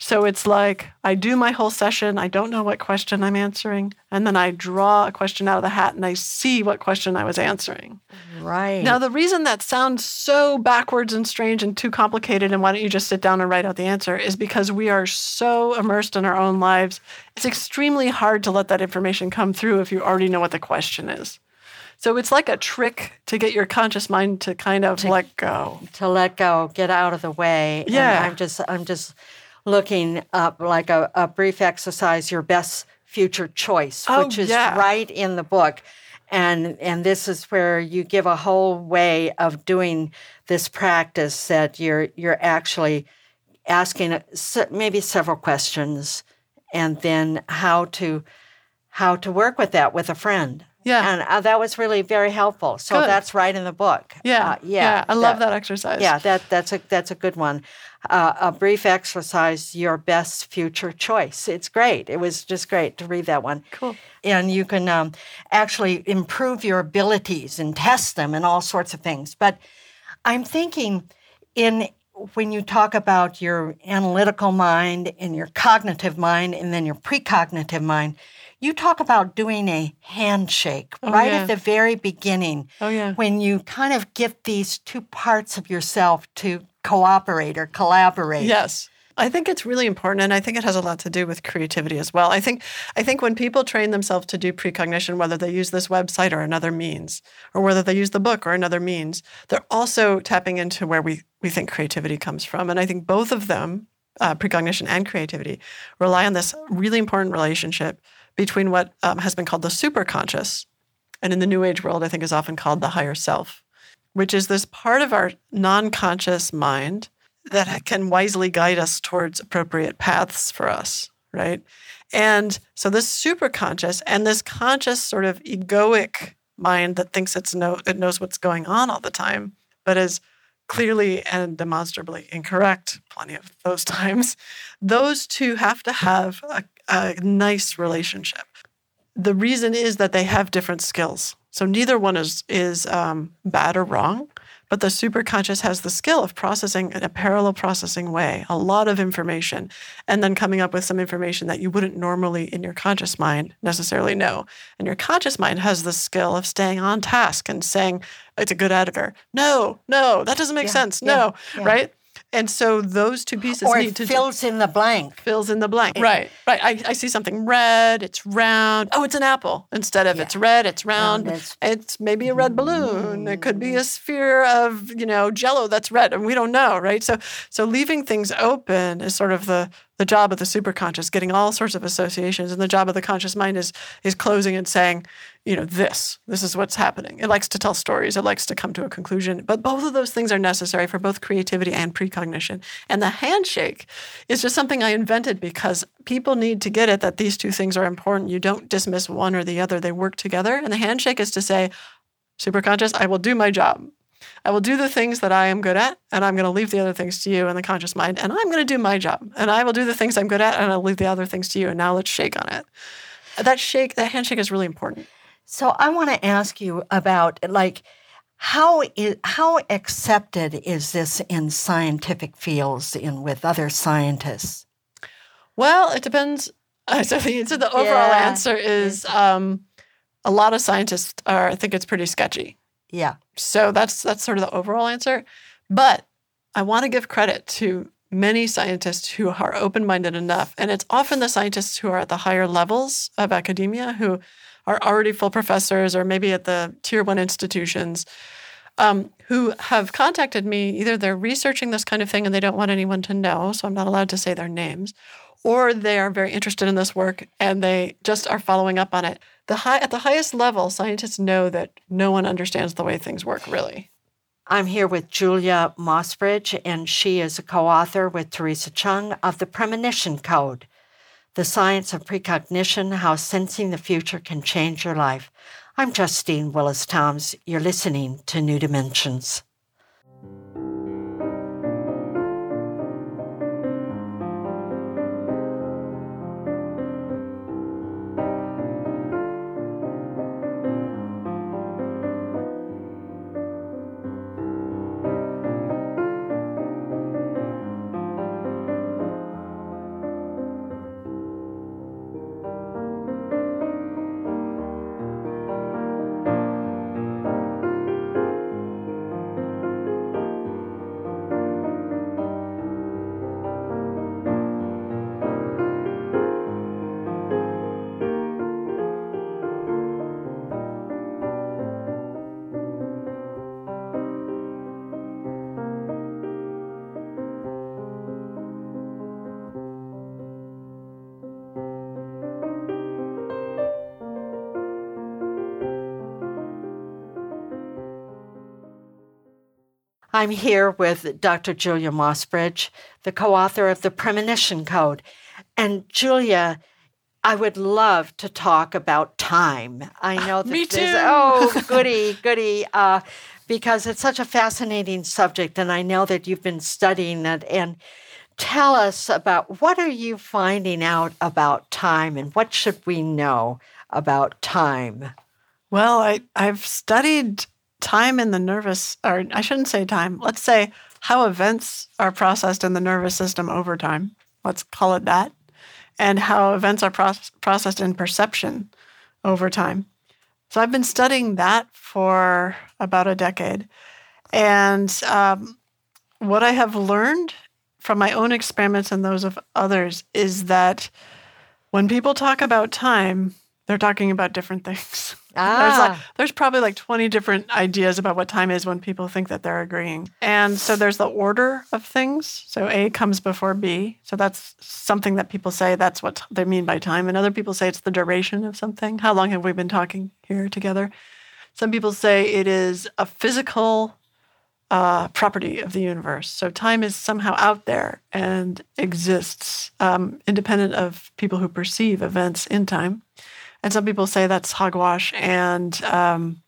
S2: So it's like I do my whole session, I don't know what question I'm answering, and then I draw a question out of the hat and I see what question I was answering.
S1: right
S2: Now, the reason that sounds so backwards and strange and too complicated, and why don't you just sit down and write out the answer, is because we are so immersed in our own lives. It's extremely hard to let that information come through if you already know what the question is. So it's like a trick to get your conscious mind to kind of let go.
S1: to let go, get out of the way. And
S2: Yeah.
S1: I'm just I'm just looking up like a, a brief exercise, your best future choice,
S2: Oh,
S1: which is
S2: yeah.
S1: right in the book. And and this is where you give a whole way of doing this practice that you're you're actually asking maybe several questions and then how to how to work with that with a friend.
S2: Yeah.
S1: And uh, that was really very helpful. So
S2: Good.
S1: that's right in the book.
S2: Yeah.
S1: Uh, yeah.
S2: I love that exercise.
S1: Yeah, that that's a that's a good one. Uh, a brief exercise, your best future choice. It's great. It was just great to read that one.
S2: Cool.
S1: And you can um, actually improve your abilities and test them and all sorts of things. But I'm thinking, in when you talk about your analytical mind and your cognitive mind and then your precognitive mind, you talk about doing a handshake right
S2: yeah.
S1: at the very beginning
S2: Oh, yeah.
S1: when you kind of get these two parts of yourself to cooperate or collaborate.
S2: Yes. I think it's really important and I think it has a lot to do with creativity as well. I think I think when people train themselves to do precognition whether they use this website or another means or whether they use the book or another means, they're also tapping into where we we think creativity comes from and I think both of them uh, precognition and creativity rely on this really important relationship between what um, has been called the superconscious and in the new age world I think is often called the higher self, which is this part of our non-conscious mind that can wisely guide us towards appropriate paths for us, right? And so this superconscious and this conscious sort of egoic mind that thinks it's no it knows what's going on all the time, but is clearly and demonstrably incorrect plenty of those times. Those two have to have a, a nice relationship. The reason is that they have different skills. So neither one is is um, bad or wrong. But the superconscious has the skill of processing in a parallel processing way, a lot of information, and then coming up with some information that you wouldn't normally in your conscious mind necessarily know. And your conscious mind has the skill of staying on task and saying, it's a good editor. No, no, that doesn't make yeah, sense. Yeah, no, yeah. right? And so those two pieces
S1: or
S2: need to
S1: fills in the blank.
S2: Fills in the blank. Right. Right. I, I see something red, it's round. Oh, it's an apple. Instead of yeah. it's red, it's oh, round. it's, it's, maybe a red balloon. It could be a mm. sphere of, you know, jello that's red and we don't know, right? So so leaving things open is sort of the the job of the superconscious, getting all sorts of associations, and the job of the conscious mind is is closing and saying, you know, this, this is what's happening. It likes to tell stories, it likes to come to a conclusion. But both of those things are necessary for both creativity and precognition. And the handshake is just something I invented because people need to get it that these two things are important. You don't dismiss one or the other, they work together. And the handshake is to say, superconscious, I will do my job. I will do the things that I am good at, and I'm going to leave the other things to you and the conscious mind, and I'm going to do my job. And I will do the things I'm good at, and I'll leave the other things to you. And now let's shake on it. That shake, that handshake is really important.
S1: So I want to ask you about like how is how accepted is this in scientific fields in with other scientists?
S2: Well, it depends. So the, so the overall yeah. answer is um, a lot of scientists are think it's pretty sketchy.
S1: Yeah.
S2: So that's that's sort of the overall answer. But I want to give credit to many scientists who are open-minded enough, and it's often the scientists who are at the higher levels of academia who are already full professors or maybe at the tier one institutions um, who have contacted me. Either they're researching this kind of thing and they don't want anyone to know, so I'm not allowed to say their names, or they are very interested in this work and they just are following up on it. The high, at the highest level, scientists know that no one understands the way things work, really.
S1: I'm here with Julia Mossbridge, and she is a co author with Theresa Cheung of the Premonition Code The Science of Precognition How Sensing the Future Can Change Your Life. I'm Justine Willis Toms. You're listening to New Dimensions. I'm here with Dr. Julia Mossbridge, the co author of the Premonition Code. And Julia, I would love to talk about time. I know that
S2: Me too.
S1: oh, goody, goody. Uh, because it's such a fascinating subject, and I know that you've been studying it. And tell us about what are you finding out about time, and what should we know about time?
S2: Well, I, I've studied time in the nervous, or I shouldn't say time, let's say how events are processed in the nervous system over time. Let's call it that. And how events are pro- processed in perception over time. So I've been studying that for about a decade. And um, what I have learned from my own experiments and those of others is that when people talk about time, they're talking about different things.
S1: Ah.
S2: There's, like, there's probably like 20 different ideas about what time is when people think that they're agreeing. And so there's the order of things. So A comes before B. So that's something that people say that's what they mean by time. And other people say it's the duration of something. How long have we been talking here together? Some people say it is a physical uh, property of the universe. So time is somehow out there and exists um, independent of people who perceive events in time. And some people say that's hogwash, and um,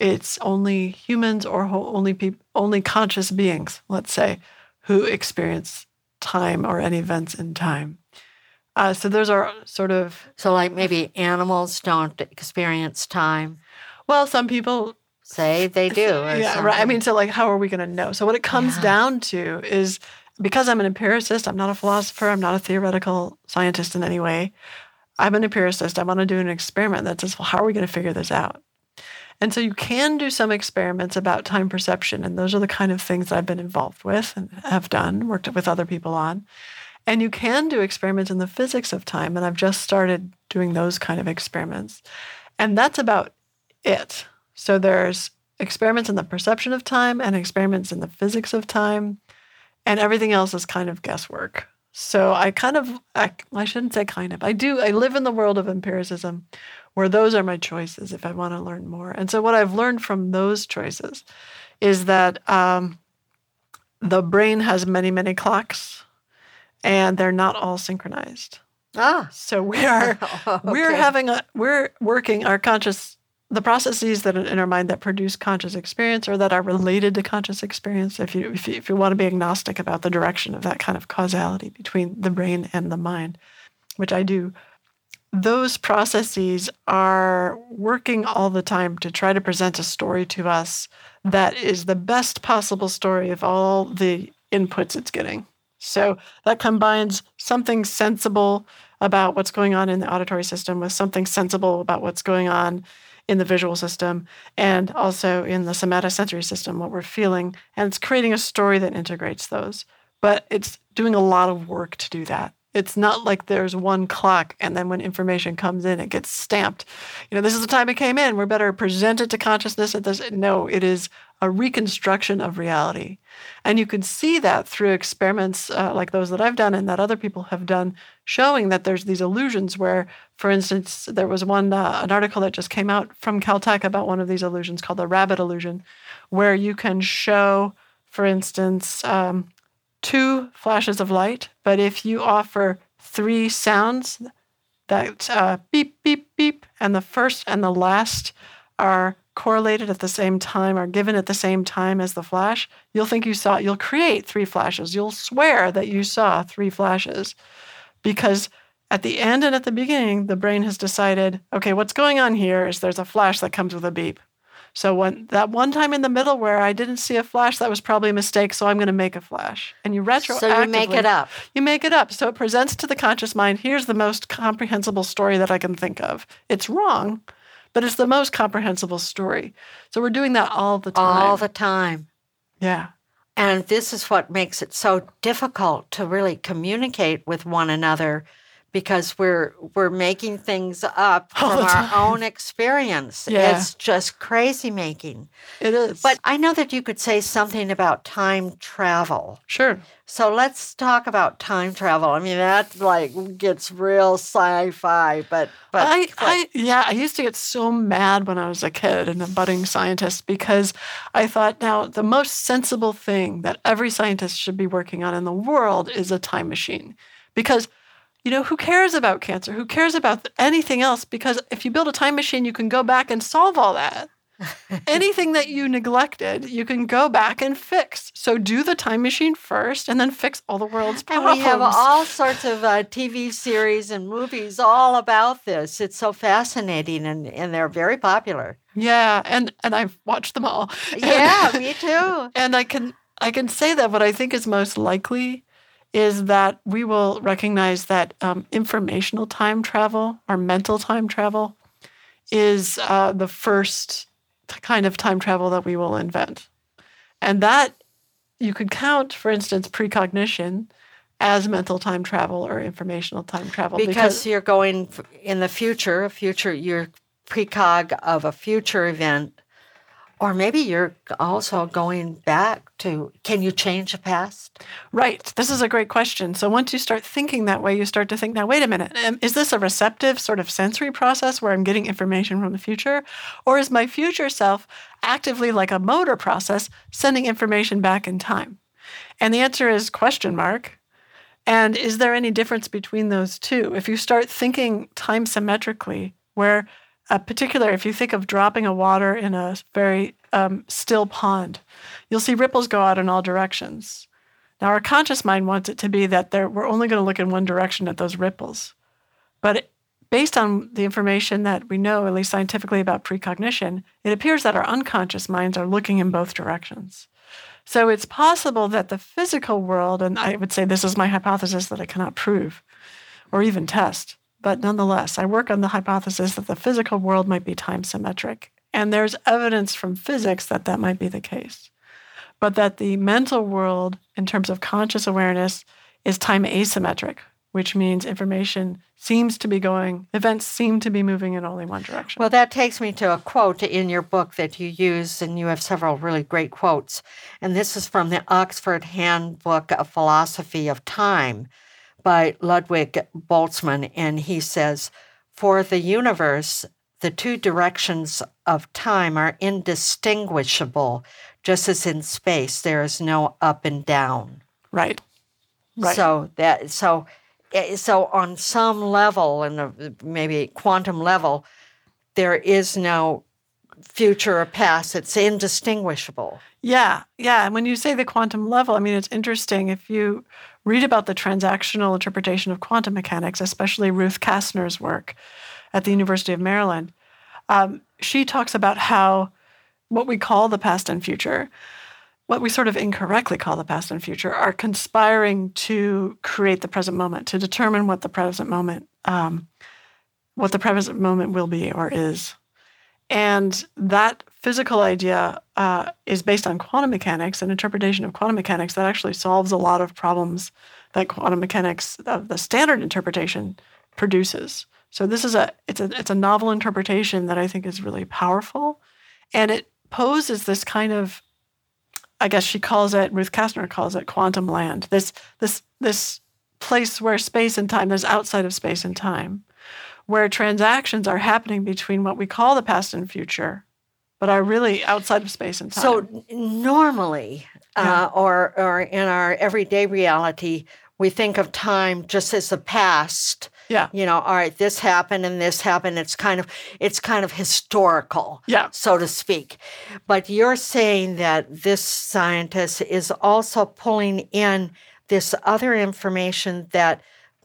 S2: it's only humans or ho- only peop- only conscious beings, let's say, who experience time or any events in time. Uh, so those are sort of
S1: So, like maybe animals don't experience time.
S2: well, some people
S1: Say they do.
S2: yeah, right. I mean, so like, how are we going to know? So what it comes
S1: Yeah.
S2: down to is because I'm an empiricist, I'm not a philosopher, I'm not a theoretical scientist in any way. I'm an empiricist. I want to do an experiment that says, well, how are we going to figure this out? And so you can do some experiments about time perception, and those are the kind of things I've been involved with and have done, worked with other people on. And you can do experiments in the physics of time, and I've just started doing those kind of experiments. And that's about it. So there's experiments in the perception of time and experiments in the physics of time, and everything else is kind of guesswork. So I kind of, I, I shouldn't say kind of, I do, I live in the world of empiricism where those are my choices if I want to learn more. And so what I've learned from those choices is that um, the brain has many, many clocks and they're not all synchronized.
S1: ah,
S2: So we are we're having a we're working our conscious the processes that are in our mind that produce conscious experience or that are related to conscious experience if you if you, if you want to be agnostic about the direction of that kind of causality between the brain and the mind which I do those processes are working all the time to try to present a story to us that is the best possible story of all the inputs it's getting. So that combines something sensible about what's going on in the auditory system with something sensible about what's going on in the visual system and also in the somatosensory system, what we're feeling. And it's creating a story that integrates those. But it's doing a lot of work to do that. It's not like there's one clock and then when information comes in, it gets stamped. You know, this is the time it came in. We're better present it to consciousness at this. No, it is a reconstruction of reality. And you can see that through experiments uh, like those that I've done and that other people have done, showing that there's these illusions where, for instance, there was one, uh, an article that just came out from Caltech about one of these illusions called the rabbit illusion, where you can show, for instance, um, two flashes of light, but if you offer three sounds that uh, beep, beep, beep, and the first and the last are correlated at the same time, are given at the same time as the flash, you'll think you saw, you'll create three flashes. You'll swear that you saw three flashes because at the end and at the beginning, the brain has decided, okay, what's going on here is there's a flash that comes with a beep. So when that one time in the middle where I didn't see a flash, that was probably a mistake. So I'm going to make a flash, and you retroactively
S1: So you make it up.
S2: You make it up. So it presents to the conscious mind. Here's the most comprehensible story that I can think of. It's wrong, but it's the most comprehensible story. So we're doing that all the time.
S1: all the time.
S2: yeah.
S1: And this is what makes it so difficult to really communicate with one another because we're we're making things up
S2: All
S1: from our own experience.
S2: Yeah.
S1: It's just crazy making.
S2: It is.
S1: But I know that you could say something about time travel.
S2: sure.
S1: So let's talk about time travel. I mean that like gets real sci-fi, but but
S2: I,
S1: but-
S2: I yeah, I used to get so mad when I was a kid and a budding scientist because I thought now the most sensible thing that every scientist should be working on in the world is a time machine. Because you know, who cares about cancer? Who cares about anything else? Because if you build a time machine, you can go back and solve all that. Anything that you neglected, you can go back and fix. So do the time machine first and then fix all the world's problems.
S1: And we have all sorts of uh, TV series and movies all about this. It's so fascinating and, and they're very popular.
S2: yeah, and and I've watched them all.
S1: Yeah, me too.
S2: And I can I can say that what I think is most likely is that we will recognize that um, informational time travel or mental time travel is uh, the first kind of time travel that we will invent, and that you could count, for instance, precognition as mental time travel or informational time travel
S1: because, because you're going in the future, a future you're precog of a future event or maybe you're also going back to can you change the past?
S2: Right. This is a great question. So once you start thinking that way, you start to think now, wait a minute, um, is this a receptive sort of sensory process where I'm getting information from the future? Or is my future self actively like a motor process sending information back in time? And the answer is question mark. And is there any difference between those two? If you start thinking time symmetrically, where a particular, if you think of dropping a water in a very um, still pond, you'll see ripples go out in all directions. Now, our conscious mind wants it to be that there, we're only going to look in one direction at those ripples. But based on the information that we know, at least scientifically, about precognition, it appears that our unconscious minds are looking in both directions. So it's possible that the physical world, and I would say this is my hypothesis that I cannot prove or even test, but nonetheless, I work on the hypothesis that the physical world might be time symmetric. And there's evidence from physics that that might be the case. But that the mental world, in terms of conscious awareness, is time asymmetric, which means information seems to be going, events seem to be moving in only one direction.
S1: Well, that takes me to a quote in your book that you use, and you have several really great quotes. And this is from the Oxford Handbook of Philosophy of Time by Ludwig Boltzmann, and he says, For the universe, the two directions of time are indistinguishable, just as in space there is no up and down.
S2: Right. Right.
S1: So that so eh, so on some level, and maybe quantum level, there is no future or past. It's indistinguishable.
S2: Yeah, yeah. And when you say the quantum level, I mean, it's interesting. If you read about the transactional interpretation of quantum mechanics, especially Ruth Kastner's work at the University of Maryland. Um, she talks about how what we call the past and future, what we sort of incorrectly call the past and future, are conspiring to create the present moment, to determine what the present moment, um, what the present moment will be or is. And that physical idea uh, is based on quantum mechanics, an interpretation of quantum mechanics that actually solves a lot of problems that quantum mechanics, uh, the standard interpretation, produces. So this is a it's a it's a novel interpretation that I think is really powerful, and it poses this kind of, I guess she calls it Ruth Kastner calls it quantum land. This this this place where space and time, there's outside of space and time, where transactions are happening between what we call the past and future, but are really outside of space and time.
S1: So normally, yeah. uh, or or in our everyday reality, we think of time just as the past.
S2: Yeah.
S1: You know, all right, this happened and this happened. It's kind of it's kind of historical,
S2: yeah.
S1: so to speak. But you're saying that this scientist is also pulling in this other information that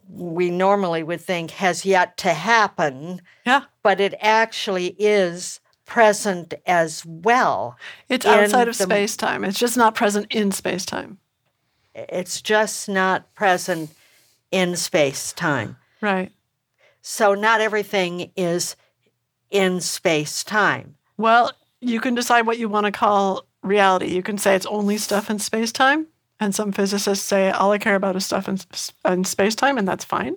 S1: we normally would think has yet to happen.
S2: Yeah.
S1: But it actually is present as well.
S2: It's outside of space time. It's just not present in space time.
S1: It's just not present in space time.
S2: Right.
S1: So not everything is in space time.
S2: Well, you can decide what you want to call reality. You can say it's only stuff in space time. And some physicists say all I care about is stuff in, in space time, and that's fine.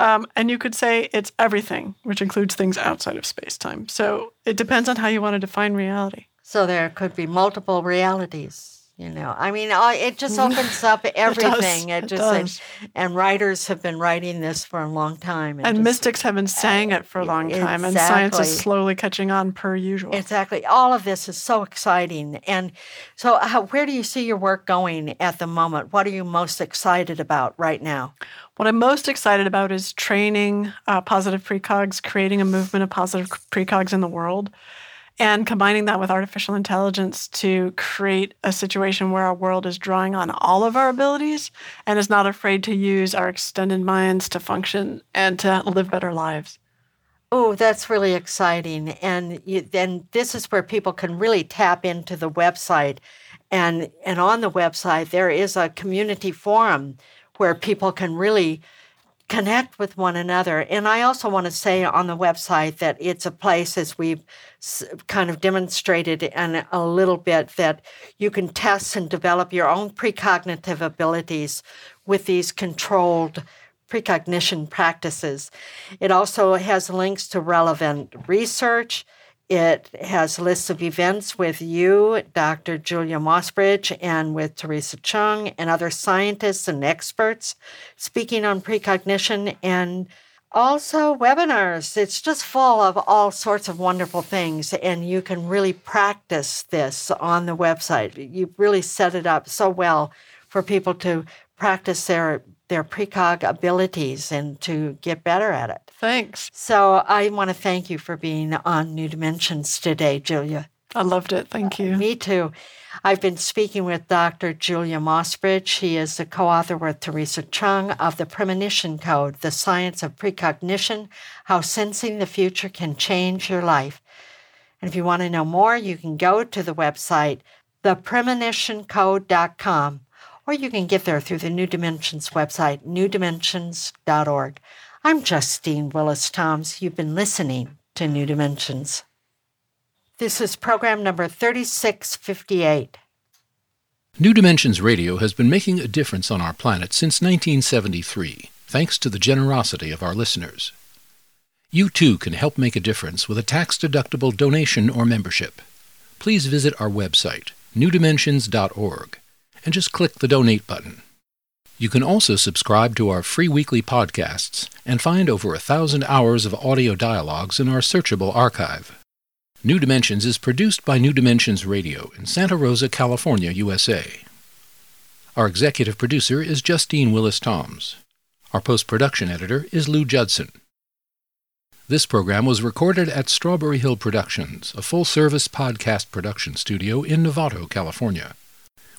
S2: Um, and you could say it's everything, which includes things outside of space time. So it depends on how you want to define reality.
S1: So there could be multiple realities. You know, I mean, it just opens up everything.
S2: it, does,
S1: it just
S2: does.
S1: and writers have been writing this for a long time,
S2: and, and just, mystics have been saying it for a long time, exactly. and science is slowly catching on per usual.
S1: Exactly, all of this is so exciting. And so, how, where do you see your work going at the moment? What are you most excited about right now?
S2: What I'm most excited about is training uh, positive precogs, creating a movement of positive precogs in the world and combining that with artificial intelligence to create a situation where our world is drawing on all of our abilities and is not afraid to use our extended minds to function and to live better lives.
S1: Oh, that's really exciting. And then this is where people can really tap into the website. And, and on the website, there is a community forum where people can really connect with one another. And I also want to say on the website that it's a place, as we've kind of demonstrated in a little bit, that you can test and develop your own precognitive abilities with these controlled precognition practices. It also has links to relevant research. It has lists of events with you, Dr. Julia Mossbridge, and with Theresa Cheung and other scientists and experts speaking on precognition and also webinars. It's just full of all sorts of wonderful things, and you can really practice this on the website. You really set it up so well for people to practice their their precog abilities and to get better at it.
S2: Thanks.
S1: So I want to thank you for being on New Dimensions today, Julia.
S2: I loved it. Thank you.
S1: Uh, me too. I've been speaking with Dr. Julia Mossbridge. She is the co author with Theresa Cheung of the Premonition Code, The Science of Precognition How Sensing the Future Can Change Your Life. And if you want to know more, you can go to the website, thepremonitioncode.com or you can get there through the New Dimensions website, newdimensions.org. I'm Justine Willis Toms. You've been listening to New Dimensions. This is program number 3658.
S3: New Dimensions Radio has been making a difference on our planet since 1973, thanks to the generosity of our listeners. You too can help make a difference with a tax deductible donation or membership. Please visit our website, newdimensions.org and just click the donate button. You can also subscribe to our free weekly podcasts and find over a thousand hours of audio dialogues in our searchable archive. New Dimensions is produced by New Dimensions Radio in Santa Rosa, California, USA. Our executive producer is Justine Willis Toms. Our post production editor is Lou Judson. This program was recorded at Strawberry Hill Productions, a full service podcast production studio in Novato, California.